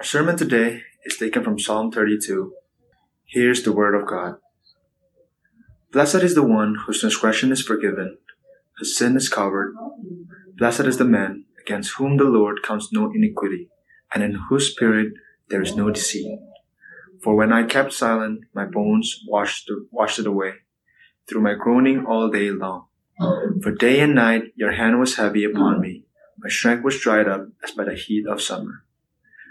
Our sermon today is taken from Psalm 32. Here's the word of God. Blessed is the one whose transgression is forgiven, whose sin is covered. Blessed is the man against whom the Lord counts no iniquity, and in whose spirit there is no deceit. For when I kept silent, my bones washed, washed it away through my groaning all day long. For day and night your hand was heavy upon me. My strength was dried up as by the heat of summer.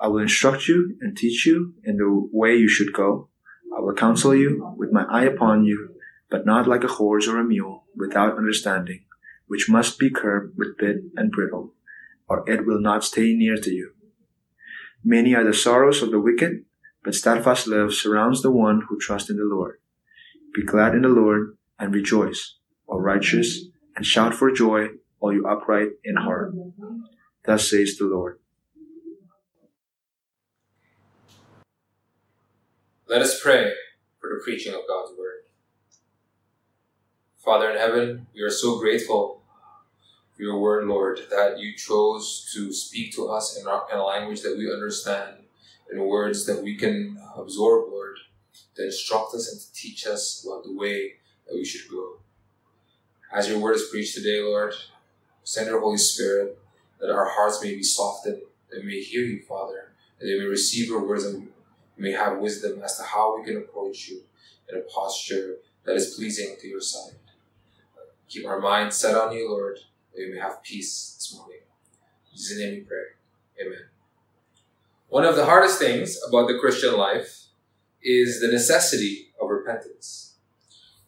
I will instruct you and teach you in the way you should go. I will counsel you with my eye upon you, but not like a horse or a mule without understanding, which must be curbed with bit and bridle, or it will not stay near to you. Many are the sorrows of the wicked, but steadfast love surrounds the one who trusts in the Lord. Be glad in the Lord and rejoice, O righteous, and shout for joy, all you upright in heart. Thus says the Lord. Let us pray for the preaching of God's word. Father in heaven, we are so grateful for your word, Lord, that you chose to speak to us in, our, in a language that we understand, in words that we can absorb, Lord, to instruct us and to teach us about the way that we should go. As your word is preached today, Lord, send your Holy Spirit that our hearts may be softened, that we may hear you, Father, that they may receive your words and may have wisdom as to how we can approach you in a posture that is pleasing to your sight. Keep our minds set on you, Lord, that we may have peace this morning. In Jesus' name we pray. Amen. One of the hardest things about the Christian life is the necessity of repentance.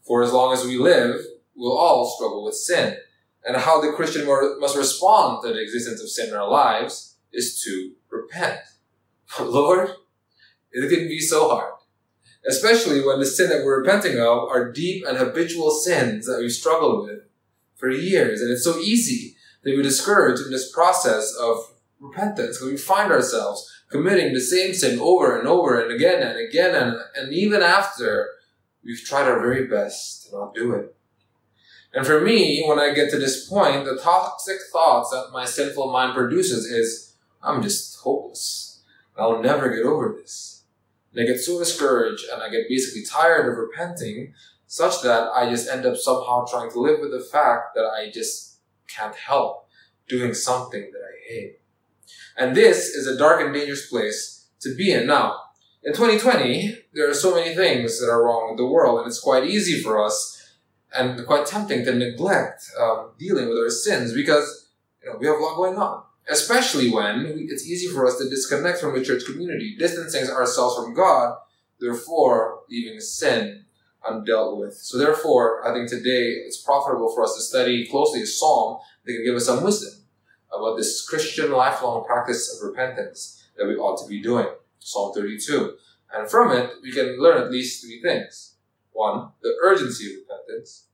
For as long as we live, we'll all struggle with sin. And how the Christian must respond to the existence of sin in our lives is to repent. Lord, it can be so hard. Especially when the sin that we're repenting of are deep and habitual sins that we struggle with for years. And it's so easy to be discouraged in this process of repentance When we find ourselves committing the same sin over and over and again and again and, and even after we've tried our very best to not do it. And for me, when I get to this point, the toxic thoughts that my sinful mind produces is, I'm just hopeless. I'll never get over this. And I get so discouraged and I get basically tired of repenting such that I just end up somehow trying to live with the fact that I just can't help doing something that I hate. And this is a dark and dangerous place to be in. Now, in 2020, there are so many things that are wrong with the world, and it's quite easy for us and quite tempting to neglect um, dealing with our sins because you know we have a lot going on especially when it's easy for us to disconnect from the church community, distancing ourselves from God, therefore leaving sin undealt with. So therefore, I think today it's profitable for us to study closely a psalm that can give us some wisdom about this Christian lifelong practice of repentance that we ought to be doing. Psalm 32. And from it, we can learn at least three things. One, the urgency of repentance.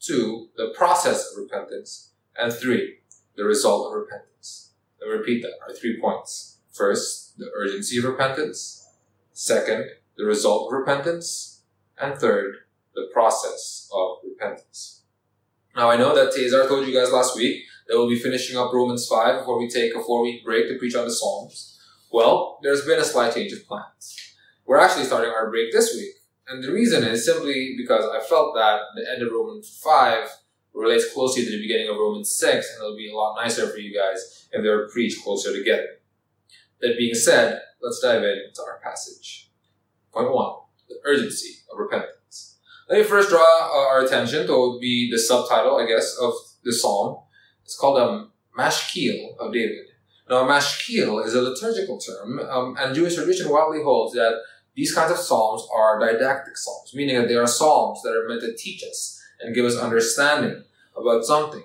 Two, the process of repentance. And three, the result of repentance. Let me repeat that. Our three points. First, the urgency of repentance. Second, the result of repentance. And third, the process of repentance. Now, I know that Tazar told you guys last week that we'll be finishing up Romans 5 before we take a four week break to preach on the Psalms. Well, there's been a slight change of plans. We're actually starting our break this week. And the reason is simply because I felt that the end of Romans 5 relates closely to the beginning of Romans 6, and it'll be a lot nicer for you guys if they were preached closer together. That being said, let's dive into our passage. Point one, the urgency of repentance. Let me first draw our attention to would be the subtitle, I guess, of the psalm. It's called a um, Mashkil of David. Now, Mashkil is a liturgical term, um, and Jewish tradition widely holds that these kinds of psalms are didactic psalms, meaning that they are psalms that are meant to teach us and give us understanding about something.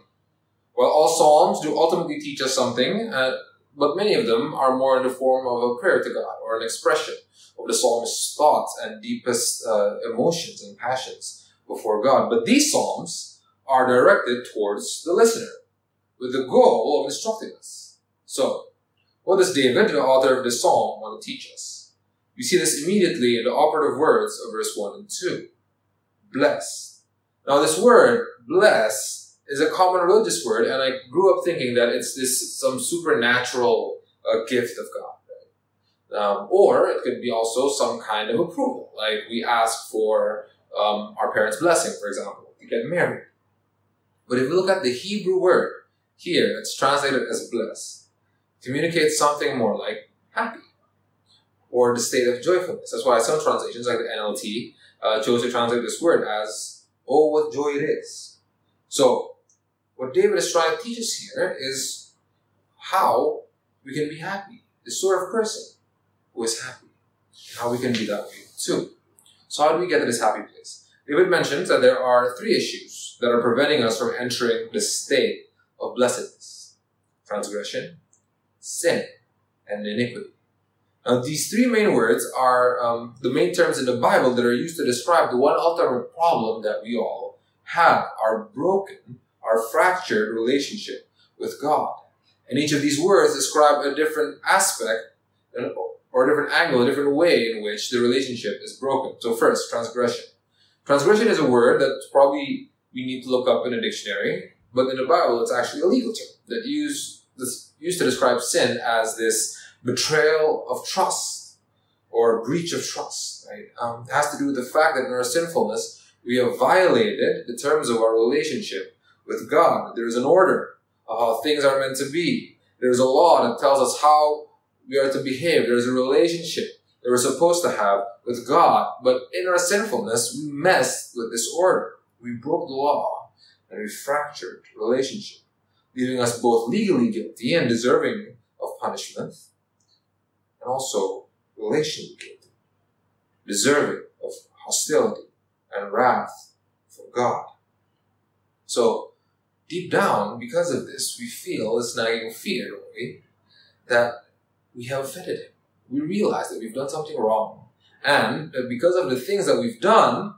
Well, all Psalms do ultimately teach us something, uh, but many of them are more in the form of a prayer to God or an expression of the psalmist's thoughts and deepest uh, emotions and passions before God. But these psalms are directed towards the listener with the goal of instructing us. So, what does David, the author of this psalm, want to teach us? We see this immediately in the operative words of verse 1 and 2. Blessed. Now, this word, bless, is a common religious word, and I grew up thinking that it's this some supernatural uh, gift of God. Um, or it could be also some kind of approval, like we ask for um, our parents' blessing, for example, to get married. But if we look at the Hebrew word here, it's translated as bless, communicates something more like happy or the state of joyfulness. That's why some translations, like the NLT, uh, chose to translate this word as, oh, what joy it is. So, what David is trying to teach us here is how we can be happy. The sort of person who is happy. And how we can be that way too. So, how do we get to this happy place? David mentions that there are three issues that are preventing us from entering the state of blessedness transgression, sin, and iniquity. Now, these three main words are um, the main terms in the Bible that are used to describe the one ultimate problem that we all have our broken, our fractured relationship with God. And each of these words describe a different aspect or a different angle, a different way in which the relationship is broken. So, first, transgression. Transgression is a word that probably we need to look up in a dictionary, but in the Bible, it's actually a legal term that used, used to describe sin as this betrayal of trust or breach of trust. Right? Um, it has to do with the fact that in our sinfulness, we have violated the terms of our relationship with God. There is an order of how things are meant to be. There's a law that tells us how we are to behave. There's a relationship that we're supposed to have with God. But in our sinfulness, we messed with this order. We broke the law and we fractured relationship, leaving us both legally guilty and deserving of punishment, and also relationally guilty, deserving of hostility and wrath from God. So, deep down, because of this, we feel this nagging fear, don't we? That we have offended Him. We realize that we've done something wrong. And that because of the things that we've done,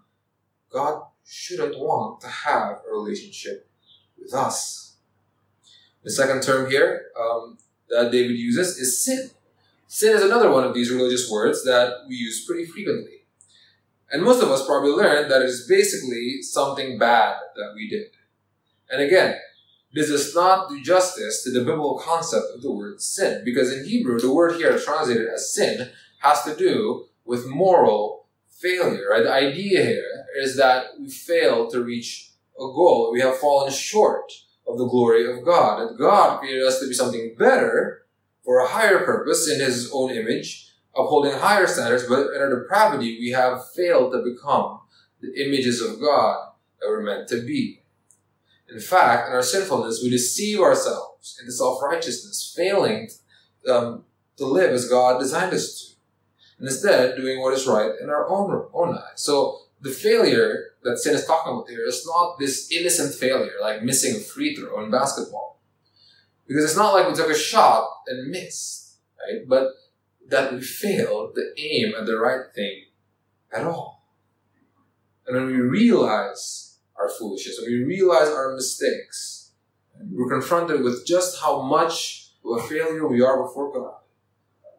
God shouldn't want to have a relationship with us. The second term here um, that David uses is sin. Sin is another one of these religious words that we use pretty frequently. And most of us probably learned that it is basically something bad that we did. And again, this does not do justice to the biblical concept of the word sin, because in Hebrew, the word here translated as sin has to do with moral failure. Right? The idea here is that we fail to reach a goal. We have fallen short of the glory of God. And God created us to be something better for a higher purpose in His own image, upholding higher standards, but in our depravity, we have failed to become the images of God that we're meant to be. In fact, in our sinfulness, we deceive ourselves into self righteousness, failing um, to live as God designed us to. And instead, doing what is right in our own, own eyes. So, the failure that sin is talking about here is not this innocent failure, like missing a free throw in basketball. Because it's not like we took a shot and missed, right? But that we failed to aim at the right thing at all. And when we realize our foolishness, when we realize our mistakes, we're confronted with just how much of a failure we are before God.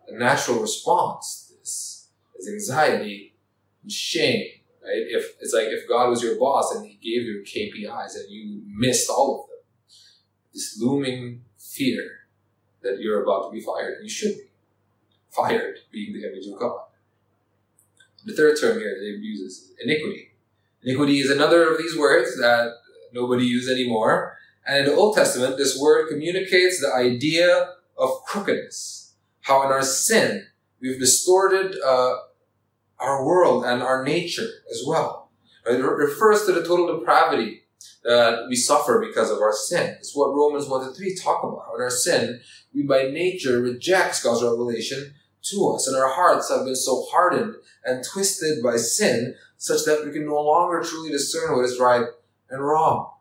The natural response to this is anxiety and shame. Right? If it's like if God was your boss and He gave you KPIs and you missed all of them, this looming fear that you're about to be fired, you should be fired, being the image of God. The third term here that David uses is iniquity. Iniquity is another of these words that nobody uses anymore. And in the Old Testament, this word communicates the idea of crookedness. How in our sin, we've distorted uh, our world and our nature as well. It refers to the total depravity that we suffer because of our sin. It's what Romans 1 to 3 talk about. In our sin, we by nature reject God's revelation to us, and our hearts have been so hardened and twisted by sin such that we can no longer truly discern what is right and wrong.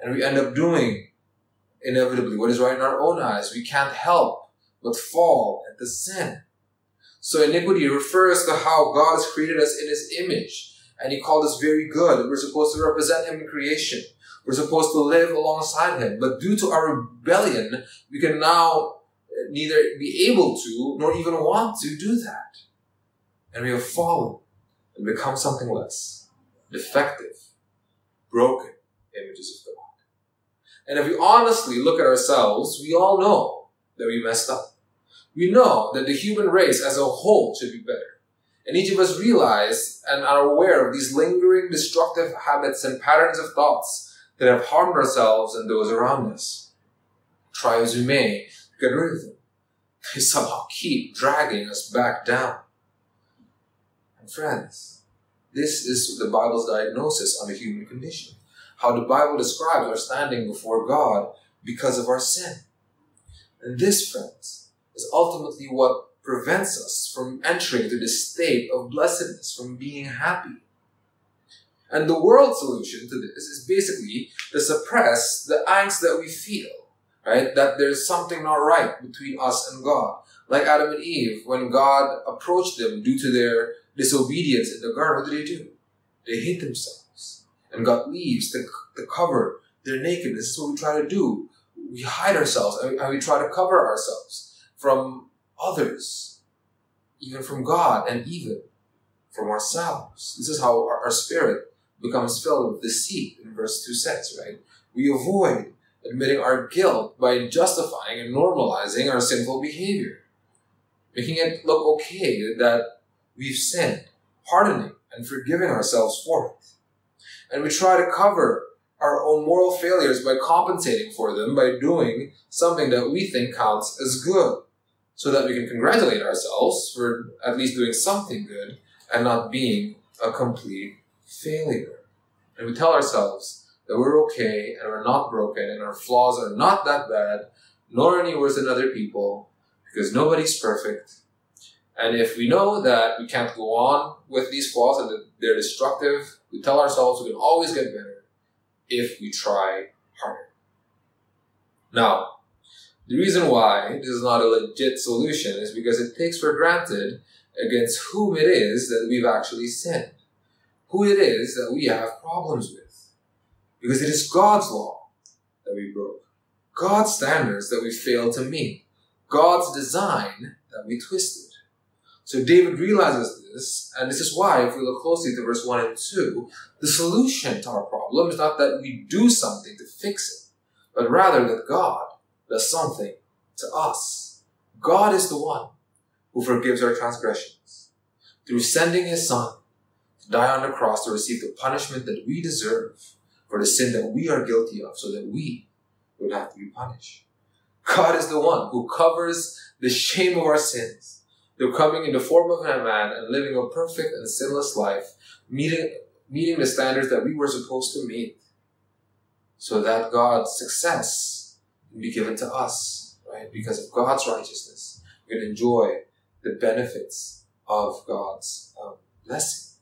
And we end up doing inevitably what is right in our own eyes. We can't help but fall into sin. So iniquity refers to how God has created us in his image, and he called us very good. We're supposed to represent him in creation. We're supposed to live alongside him. But due to our rebellion, we can now uh, neither be able to nor even want to do that. And we have fallen and become something less defective, broken images of God. And if we honestly look at ourselves, we all know that we messed up. We know that the human race as a whole should be better. And each of us realize and are aware of these lingering destructive habits and patterns of thoughts that have harmed ourselves and those around us. Try as we may to get rid of them. They somehow keep dragging us back down. And friends, this is the Bible's diagnosis on the human condition. How the Bible describes our standing before God because of our sin. And this, friends, is ultimately what prevents us from entering to this state of blessedness, from being happy. And the world solution to this is basically to suppress the angst that we feel, right? That there's something not right between us and God. Like Adam and Eve, when God approached them due to their disobedience in the garden, what did they do? They hid themselves and God leaves to, to cover their nakedness. Is what we try to do. We hide ourselves and we try to cover ourselves from others, even from God and even from ourselves. This is how our, our spirit becomes filled with deceit in verse 2 says, right? We avoid admitting our guilt by justifying and normalizing our sinful behavior, making it look okay that we've sinned, pardoning and forgiving ourselves for it. And we try to cover our own moral failures by compensating for them by doing something that we think counts as good, so that we can congratulate ourselves for at least doing something good and not being a complete failure. And we tell ourselves that we're okay and we're not broken and our flaws are not that bad, nor any worse than other people, because nobody's perfect. And if we know that we can't go on with these flaws and that they're destructive, we tell ourselves we can always get better if we try harder. Now, the reason why this is not a legit solution is because it takes for granted against whom it is that we've actually sinned who it is that we have problems with. Because it is God's law that we broke, God's standards that we failed to meet, God's design that we twisted. So David realizes this, and this is why, if we look closely to verse 1 and 2, the solution to our problem is not that we do something to fix it, but rather that God does something to us. God is the one who forgives our transgressions through sending his Son to die on the cross to receive the punishment that we deserve for the sin that we are guilty of so that we would have to be punished. God is the one who covers the shame of our sins through coming in the form of a man and living a perfect and sinless life, meeting, meeting the standards that we were supposed to meet so that God's success can be given to us, right? Because of God's righteousness, we can enjoy the benefits of God's um, blessing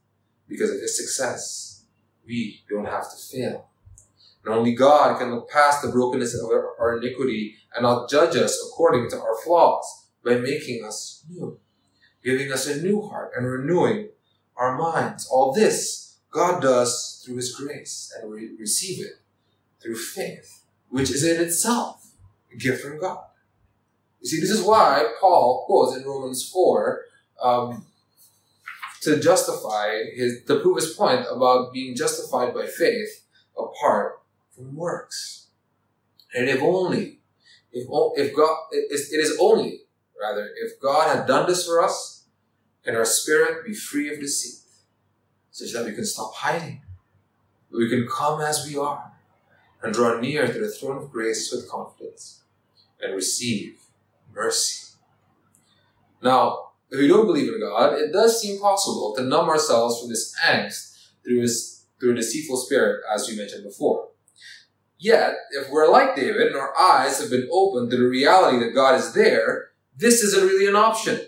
because of his success. We don't have to fail. And only God can look past the brokenness of our iniquity and not judge us according to our flaws by making us new, giving us a new heart and renewing our minds. All this God does through His grace, and we receive it through faith, which is in itself a gift from God. You see, this is why Paul quotes in Romans 4 um, to justify his to prove his point about being justified by faith apart from works. And if only, if if God, it is only rather if God had done this for us, can our spirit be free of deceit, such that we can stop hiding, we can come as we are, and draw near to the throne of grace with confidence, and receive mercy. Now, if we don't believe in God, it does seem possible to numb ourselves from this angst through his through a deceitful spirit, as we mentioned before. Yet, if we're like David and our eyes have been opened to the reality that God is there, this isn't really an option.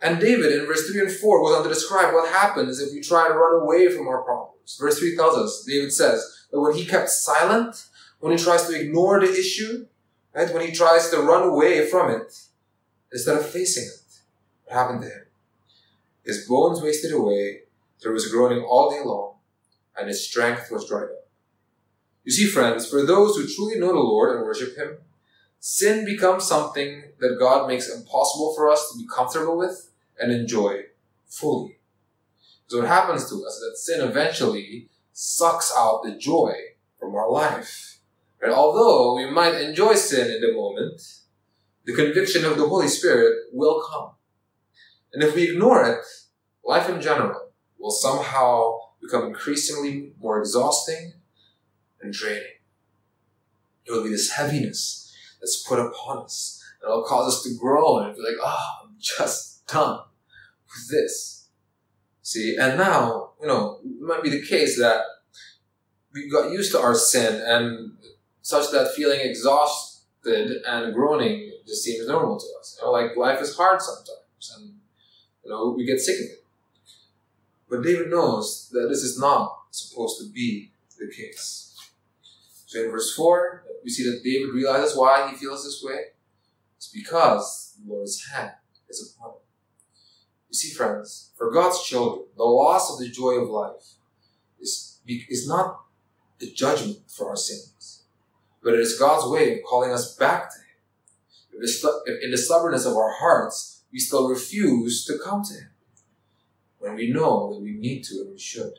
And David in verse 3 and 4 goes on to describe what happens if we try to run away from our problems. Verse 3 tells us, David says that when he kept silent, when he tries to ignore the issue, Right? When he tries to run away from it, instead of facing it, what happened to him? His bones wasted away, there was groaning all day long, and his strength was dried up. You see, friends, for those who truly know the Lord and worship Him, sin becomes something that God makes impossible for us to be comfortable with and enjoy fully. So what happens to us is that sin eventually sucks out the joy from our life. And although we might enjoy sin in the moment, the conviction of the Holy Spirit will come. And if we ignore it, life in general will somehow become increasingly more exhausting and draining. It will be this heaviness that's put upon us that will cause us to grow and be like, oh, I'm just done with this. See, and now, you know, it might be the case that we got used to our sin and such that feeling exhausted and groaning just seems normal to us. You know, like life is hard sometimes and, you know, we get sick of it. But David knows that this is not supposed to be the case. So in verse 4, we see that David realizes why he feels this way. It's because the Lord's hand is upon him. You see, friends, for God's children, the loss of the joy of life is, is not the judgment for our sins, but it is God's way of calling us back to Him. If in the stubbornness of our hearts, we still refuse to come to Him, when we know that we need to and we should.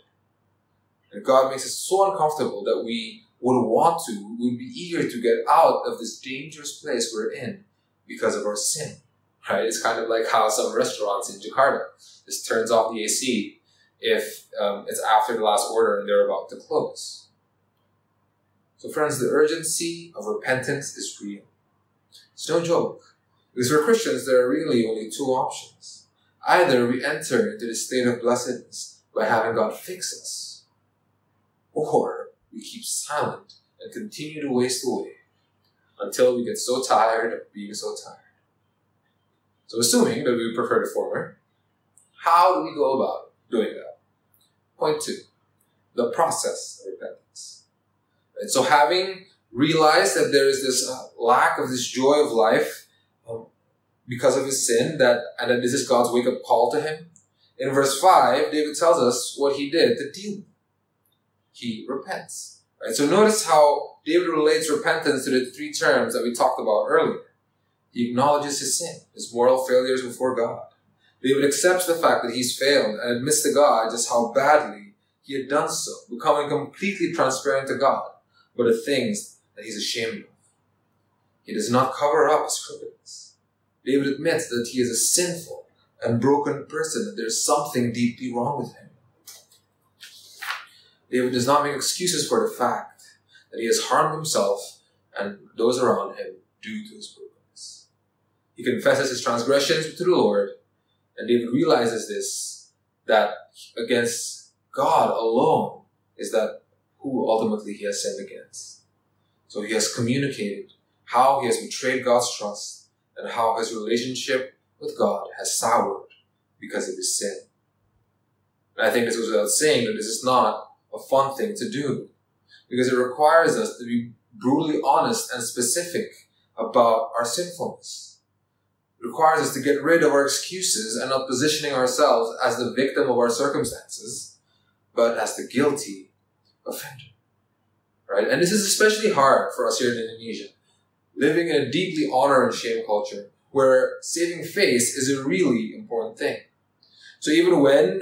And God makes it so uncomfortable that we would want to, we would be eager to get out of this dangerous place we're in because of our sin. Right? It's kind of like how some restaurants in Jakarta just turns off the AC if um, it's after the last order and they're about to close. So, friends, the urgency of repentance is real. It's no joke. Because for Christians, there are really only two options. Either we enter into the state of blessedness by having God fix us, or we keep silent and continue to waste away until we get so tired of being so tired. So, assuming that we prefer the former, how do we go about doing that? Point two the process of repentance. And so, having realized that there is this uh, lack of this joy of life um, because of his sin, that and that this is God's wake up call to him. In verse 5, David tells us what he did to deal he repents. Right? So notice how David relates repentance to the three terms that we talked about earlier. He acknowledges his sin, his moral failures before God. David accepts the fact that he's failed and admits to God just how badly he had done so, becoming completely transparent to God about the things that he's ashamed of. He does not cover up his crookedness. David admits that he is a sinful and broken person, that there's something deeply wrong with him. David does not make excuses for the fact that he has harmed himself and those around him due to his brokenness. He confesses his transgressions to the Lord, and David realizes this that against God alone is that who ultimately he has sinned against. So he has communicated how he has betrayed God's trust and how his relationship with God has soured because of his sin. And I think this goes without saying that this is not a fun thing to do because it requires us to be brutally honest and specific about our sinfulness. Requires us to get rid of our excuses and not positioning ourselves as the victim of our circumstances, but as the guilty offender. Right? And this is especially hard for us here in Indonesia, living in a deeply honor and shame culture where saving face is a really important thing. So even when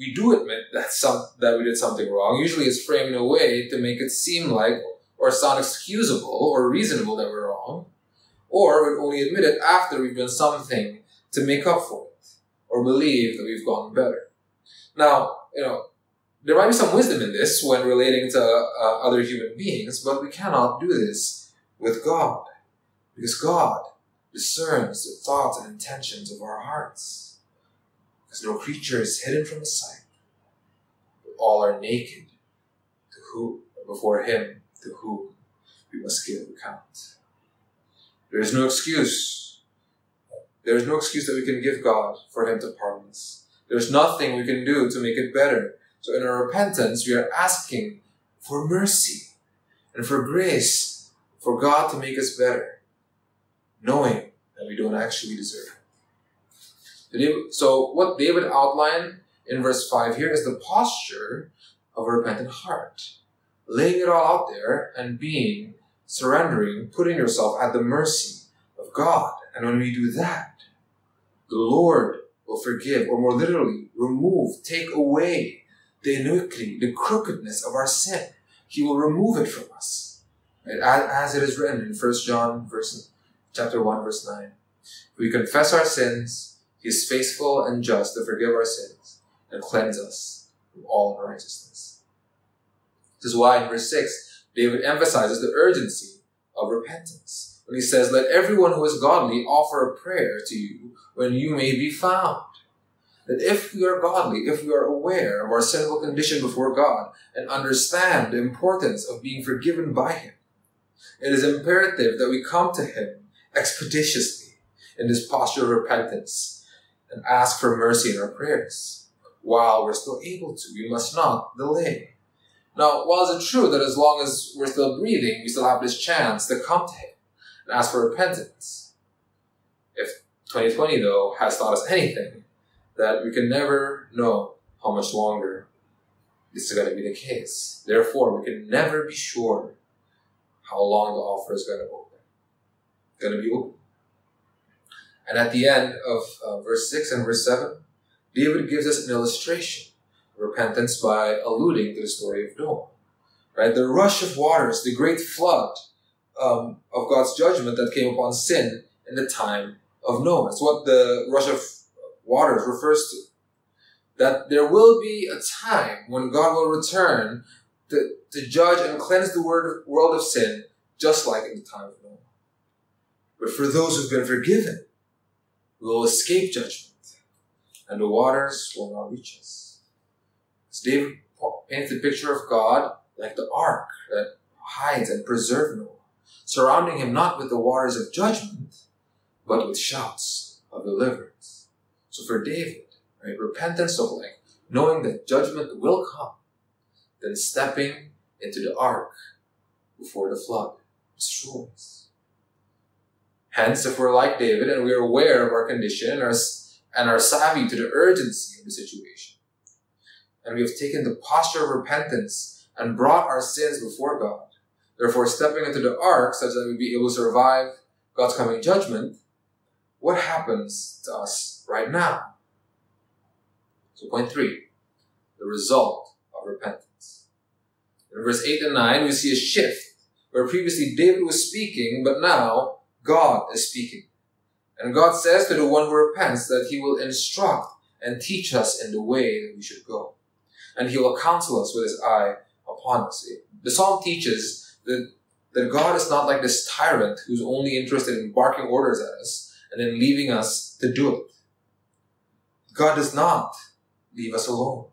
we do admit that some that we did something wrong. Usually, it's framed in a way to make it seem like or sound excusable or reasonable that we're wrong, or we only admit it after we've done something to make up for it or believe that we've gotten better. Now, you know, there might be some wisdom in this when relating to uh, other human beings, but we cannot do this with God because God discerns the thoughts and intentions of our hearts because no creature is hidden from his sight, but all are naked to who before him to whom we must give account. There is no excuse. There is no excuse that we can give God for him to pardon us. There's nothing we can do to make it better. So in our repentance, we are asking for mercy and for grace for God to make us better knowing that we don't actually deserve it. So, what David outlined in verse 5 here is the posture of a repentant heart, laying it all out there and being surrendering, putting yourself at the mercy of God. And when we do that, the Lord will forgive, or more literally, remove, take away the iniquity, the crookedness of our sin. He will remove it from us. Right? As it is written in 1 John verse, chapter 1, verse 9. If we confess our sins, he is faithful and just to forgive our sins and cleanse us from all unrighteousness. This is why in verse 6, David emphasizes the urgency of repentance. When he says, Let everyone who is godly offer a prayer to you when you may be found. That if we are godly, if we are aware of our sinful condition before God and understand the importance of being forgiven by Him, it is imperative that we come to Him expeditiously in this posture of repentance and ask for mercy in our prayers. While we're still able to, we must not delay. Now, while it's true that as long as we're still breathing, we still have this chance to come to Him and ask for repentance. If 2020, though, has taught us anything, that we can never know how much longer this is going to be the case. Therefore, we can never be sure how long the offer is going to open. Going to be open. And at the end of uh, verse 6 and verse 7, David gives us an illustration repentance by alluding to the story of Noah. Right? The rush of waters, the great flood um, of God's judgment that came upon sin in the time of Noah. It's what the rush of waters refers to. That there will be a time when God will return to, to judge and cleanse the world of sin, just like in the time of Noah. But for those who've been forgiven, we will escape judgment, and the waters will not reach us. As David paints the picture of God like the ark that hides and preserves Noah, surrounding him not with the waters of judgment, but with shouts of deliverance. So for David, right, repentance of like knowing that judgment will come, then stepping into the ark before the flood destroys. Hence, if we're like David and we are aware of our condition and are, and are savvy to the urgency of the situation, and we have taken the posture of repentance and brought our sins before God, therefore stepping into the ark such that we be able to survive God's coming judgment, what happens to us right now? So, point three the result of repentance. In verse 8 and 9, we see a shift where previously David was speaking, but now God is speaking. And God says to the one who repents that he will instruct and teach us in the way that we should go. And he will counsel us with his eye upon us. The psalm teaches that, that God is not like this tyrant who's only interested in barking orders at us and then leaving us to do it. God does not leave us alone.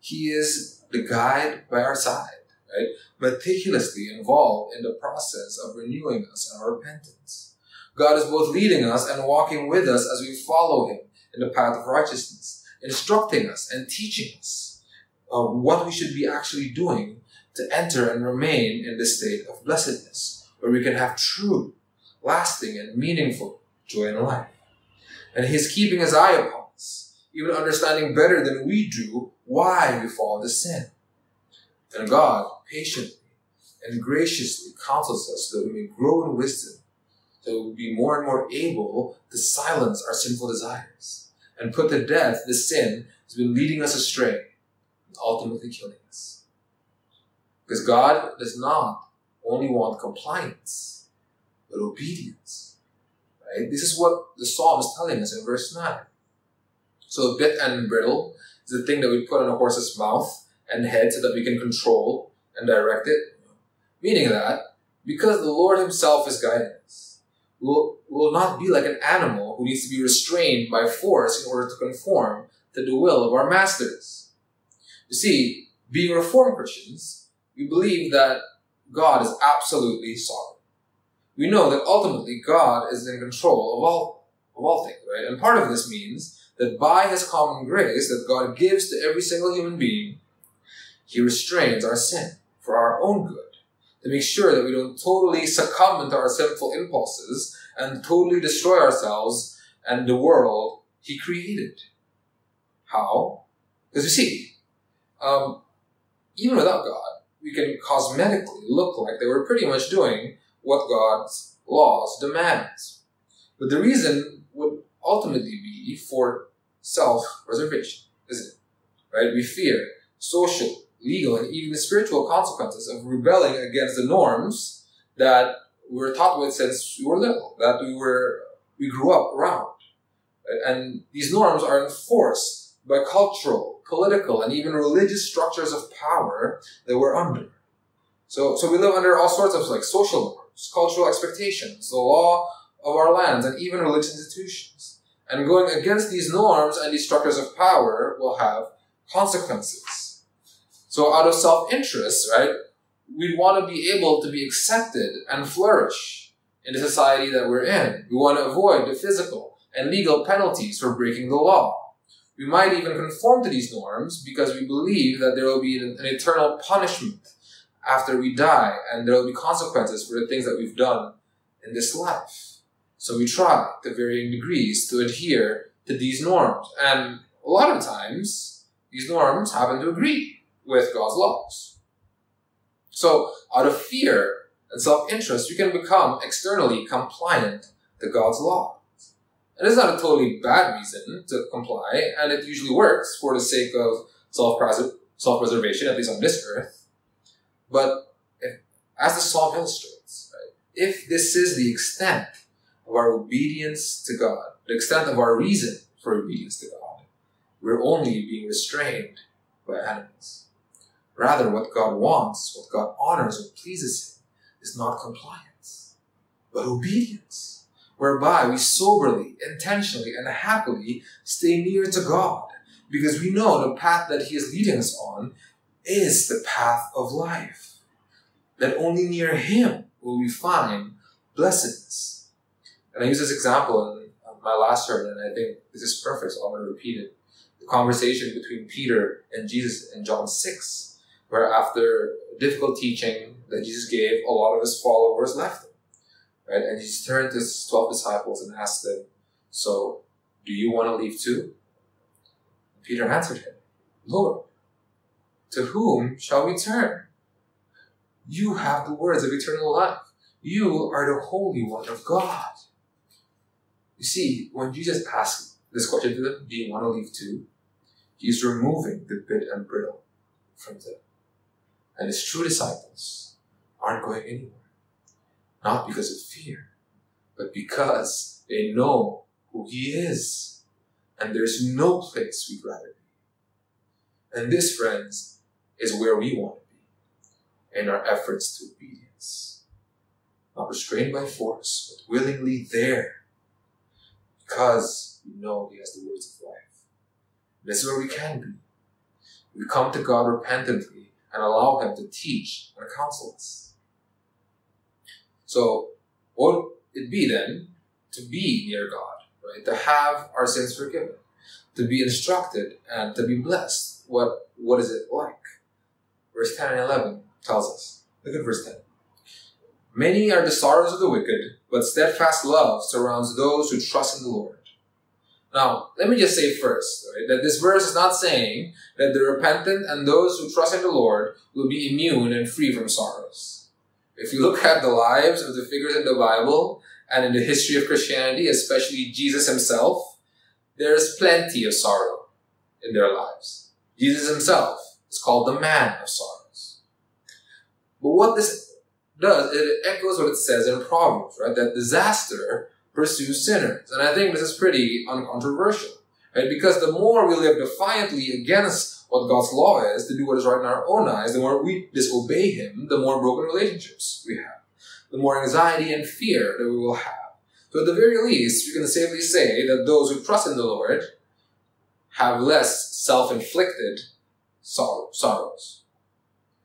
He is the guide by our side, right? Meticulously involved in the process of renewing us in our repentance. God is both leading us and walking with us as we follow Him in the path of righteousness, instructing us and teaching us what we should be actually doing to enter and remain in this state of blessedness, where we can have true, lasting, and meaningful joy in life. And He's keeping His eye upon us, even understanding better than we do why we fall into sin. And God patiently and graciously counsels us so that we may grow in wisdom, so we will be more and more able to silence our sinful desires and put to death the sin that's been leading us astray ultimately killing us. Because God does not only want compliance, but obedience. Right? This is what the psalm is telling us in verse 9. So bit and bridle is the thing that we put on a horse's mouth and head so that we can control and direct it. Meaning that because the Lord Himself is guiding us, we will, we will not be like an animal who needs to be restrained by force in order to conform to the will of our masters. You see, being Reformed Christians, we believe that God is absolutely sovereign. We know that ultimately God is in control of all, of all things, right? And part of this means that by His common grace that God gives to every single human being, He restrains our sin for our own good, to make sure that we don't totally succumb into our sinful impulses and totally destroy ourselves and the world He created. How? Because you see, um, even without God, we can cosmetically look like they were pretty much doing what God's laws demand. But the reason would ultimately be for self-preservation, isn't it? Right? We fear social, legal, and even the spiritual consequences of rebelling against the norms that we were taught with since we were little, that we were we grew up around. And these norms are enforced by cultural, political, and even religious structures of power that we're under. So, so we live under all sorts of like social norms, cultural expectations, the law of our lands, and even religious institutions. And going against these norms and these structures of power will have consequences. So out of self-interest, right, we want to be able to be accepted and flourish in the society that we're in. We want to avoid the physical and legal penalties for breaking the law. We might even conform to these norms because we believe that there will be an, an eternal punishment after we die and there will be consequences for the things that we've done in this life. So we try to varying degrees to adhere to these norms. And a lot of times, these norms happen to agree with God's laws. So, out of fear and self interest, we can become externally compliant to God's law. And it's not a totally bad reason to comply, and it usually works for the sake of self preservation, at least on this earth. But if, as the psalm illustrates, right, if this is the extent of our obedience to God, the extent of our reason for obedience to God, we're only being restrained by enemies. Rather, what God wants, what God honors, what pleases Him, is not compliance, but obedience, whereby we soberly, intentionally, and happily stay near to God, because we know the path that He is leading us on is the path of life. That only near Him will we find blessedness. And I use this example in uh, my last sermon, and I think this is perfect, so I'm going to repeat it. The conversation between Peter and Jesus in John 6 where after difficult teaching that Jesus gave, a lot of his followers left him. Right? And he turned to his 12 disciples and asked them, So, do you want to leave too? Peter answered him, Lord, to whom shall we turn? You have the words of eternal life. You are the Holy One of God. You see, when Jesus asked this question to them, Do you want to leave too? He's removing the bit and bridle from them. And his true disciples aren't going anywhere. Not because of fear, but because they know who he is. And there's no place we'd rather be. And this, friends, is where we want to be in our efforts to obedience. Not restrained by force, but willingly there because we know He has the words of life. This is where we can be. We come to God repentantly and allow Him to teach and counsel us. So, what would it be then to be near God, right? To have our sins forgiven, to be instructed, and to be blessed. What What is it like? Verse 10 and 11 tells us. Look at verse 10. Many are the sorrows of the wicked, but steadfast love surrounds those who trust in the Lord. Now, let me just say first right, that this verse is not saying that the repentant and those who trust in the Lord will be immune and free from sorrows. If you look at the lives of the figures in the Bible and in the history of Christianity, especially Jesus himself, there is plenty of sorrow in their lives. Jesus himself is called the man of sorrows. But what this does, it echoes what it says in Proverbs, right? That disaster pursues sinners. And I think this is pretty uncontroversial, right? Because the more we live defiantly against what God's law is, to do what is right in our own eyes, the more we disobey Him, the more broken relationships we have, the more anxiety and fear that we will have. So at the very least, we can safely say that those who trust in the Lord have less self-inflicted sorrow, sorrows.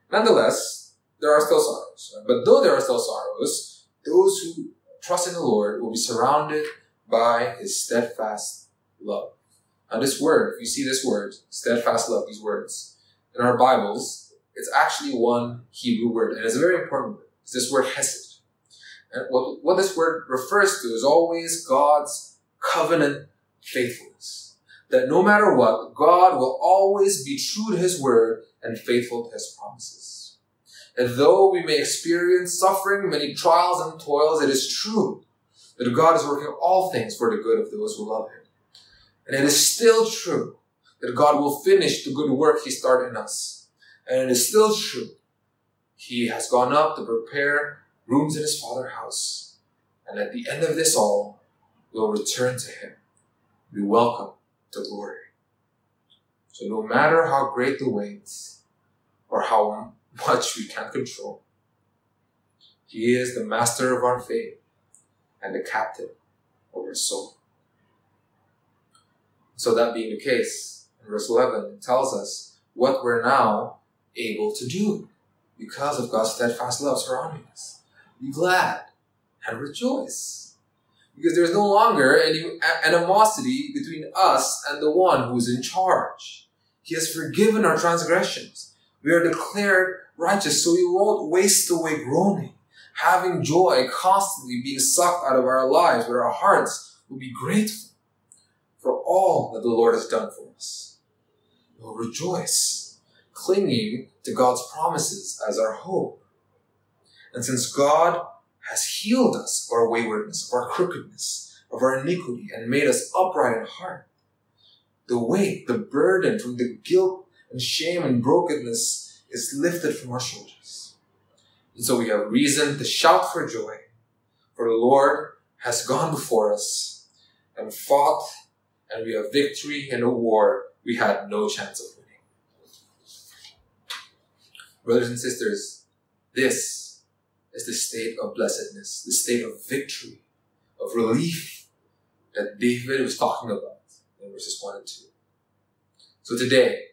Nonetheless, there are still sorrows. But though there are still sorrows, those who trust in the Lord will be surrounded by his steadfast love. Now, this word, if you see this word, steadfast love, these words, in our Bibles, it's actually one Hebrew word, and it's a very important word. It's this word hesed. And what, what this word refers to is always God's covenant faithfulness. That no matter what, God will always be true to his word and faithful to his promises. And though we may experience suffering, many trials and toils, it is true that God is working all things for the good of those who love him. And it is still true that God will finish the good work he started in us. And it is still true. He has gone up to prepare rooms in his father's house. And at the end of this all, we'll return to him. Be welcome to glory. So no matter how great the weight or how much we can control, he is the master of our fate and the captain of our soul. So that being the case, in verse 11, it tells us what we're now able to do because of God's steadfast love surrounding us. Be glad and rejoice. Because there's no longer any animosity between us and the one who's in charge. He has forgiven our transgressions. We are declared righteous, so we won't waste away groaning, having joy constantly being sucked out of our lives, where our hearts will be grateful for all that the Lord has done for us. We'll rejoice, clinging to God's promises as our hope. And since God has healed us of our waywardness, of our crookedness, of our iniquity, and made us upright in heart, the weight, the burden from the guilt and shame and brokenness is lifted from our shoulders. And so we have reason to shout for joy, for the Lord has gone before us and fought and we have victory in a war we had no chance of winning. Brothers and sisters, this is the state of blessedness, the state of victory, of relief that David was talking about in verses 1 and 2. So today,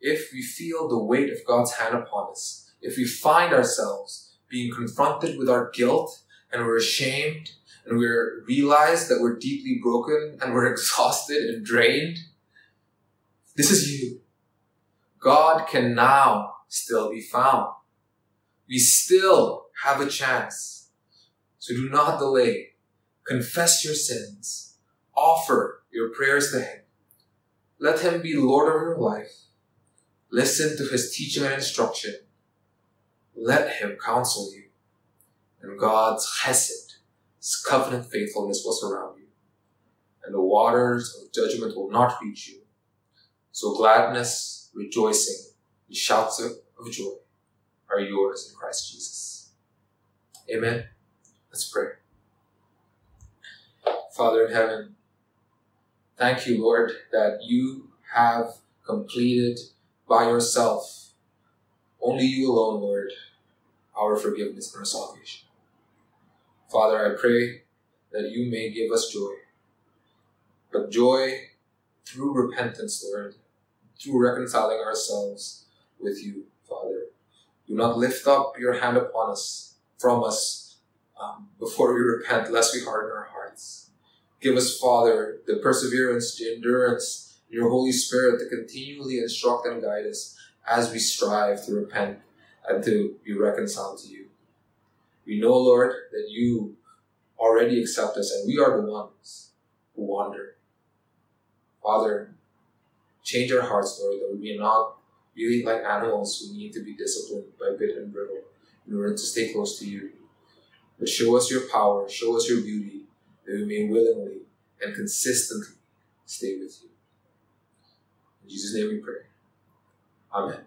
if we feel the weight of God's hand upon us, if we find ourselves being confronted with our guilt and we're ashamed and we realize that we're deeply broken and we're exhausted and drained, this is you. God can now still be found. We still have a chance. So do not delay. Confess your sins. Offer your prayers to Him. Let Him be Lord of your life. Listen to His teaching and instruction. Let Him counsel you. And God's chesed his covenant faithfulness will surround you, and the waters of judgment will not reach you. So gladness, rejoicing, and shouts of joy are yours in Christ Jesus. Amen. Let's pray. Father in heaven, thank you, Lord, that you have completed by yourself, only you alone, Lord, our forgiveness and our salvation. Father, I pray that you may give us joy, but joy through repentance, Lord, through reconciling ourselves with you, Father. Do not lift up your hand upon us, from us, um, before we repent, lest we harden our hearts. Give us, Father, the perseverance, the endurance, your Holy Spirit to continually instruct and guide us as we strive to repent and to be reconciled to you. We know, Lord, that you already accept us and we are the ones who wander. Father, change our hearts, Lord, that we may not be like animals who need to be disciplined by bit and bridle in order to stay close to you. But show us your power, show us your beauty, that we may willingly and consistently stay with you. In Jesus' name we pray. Amen.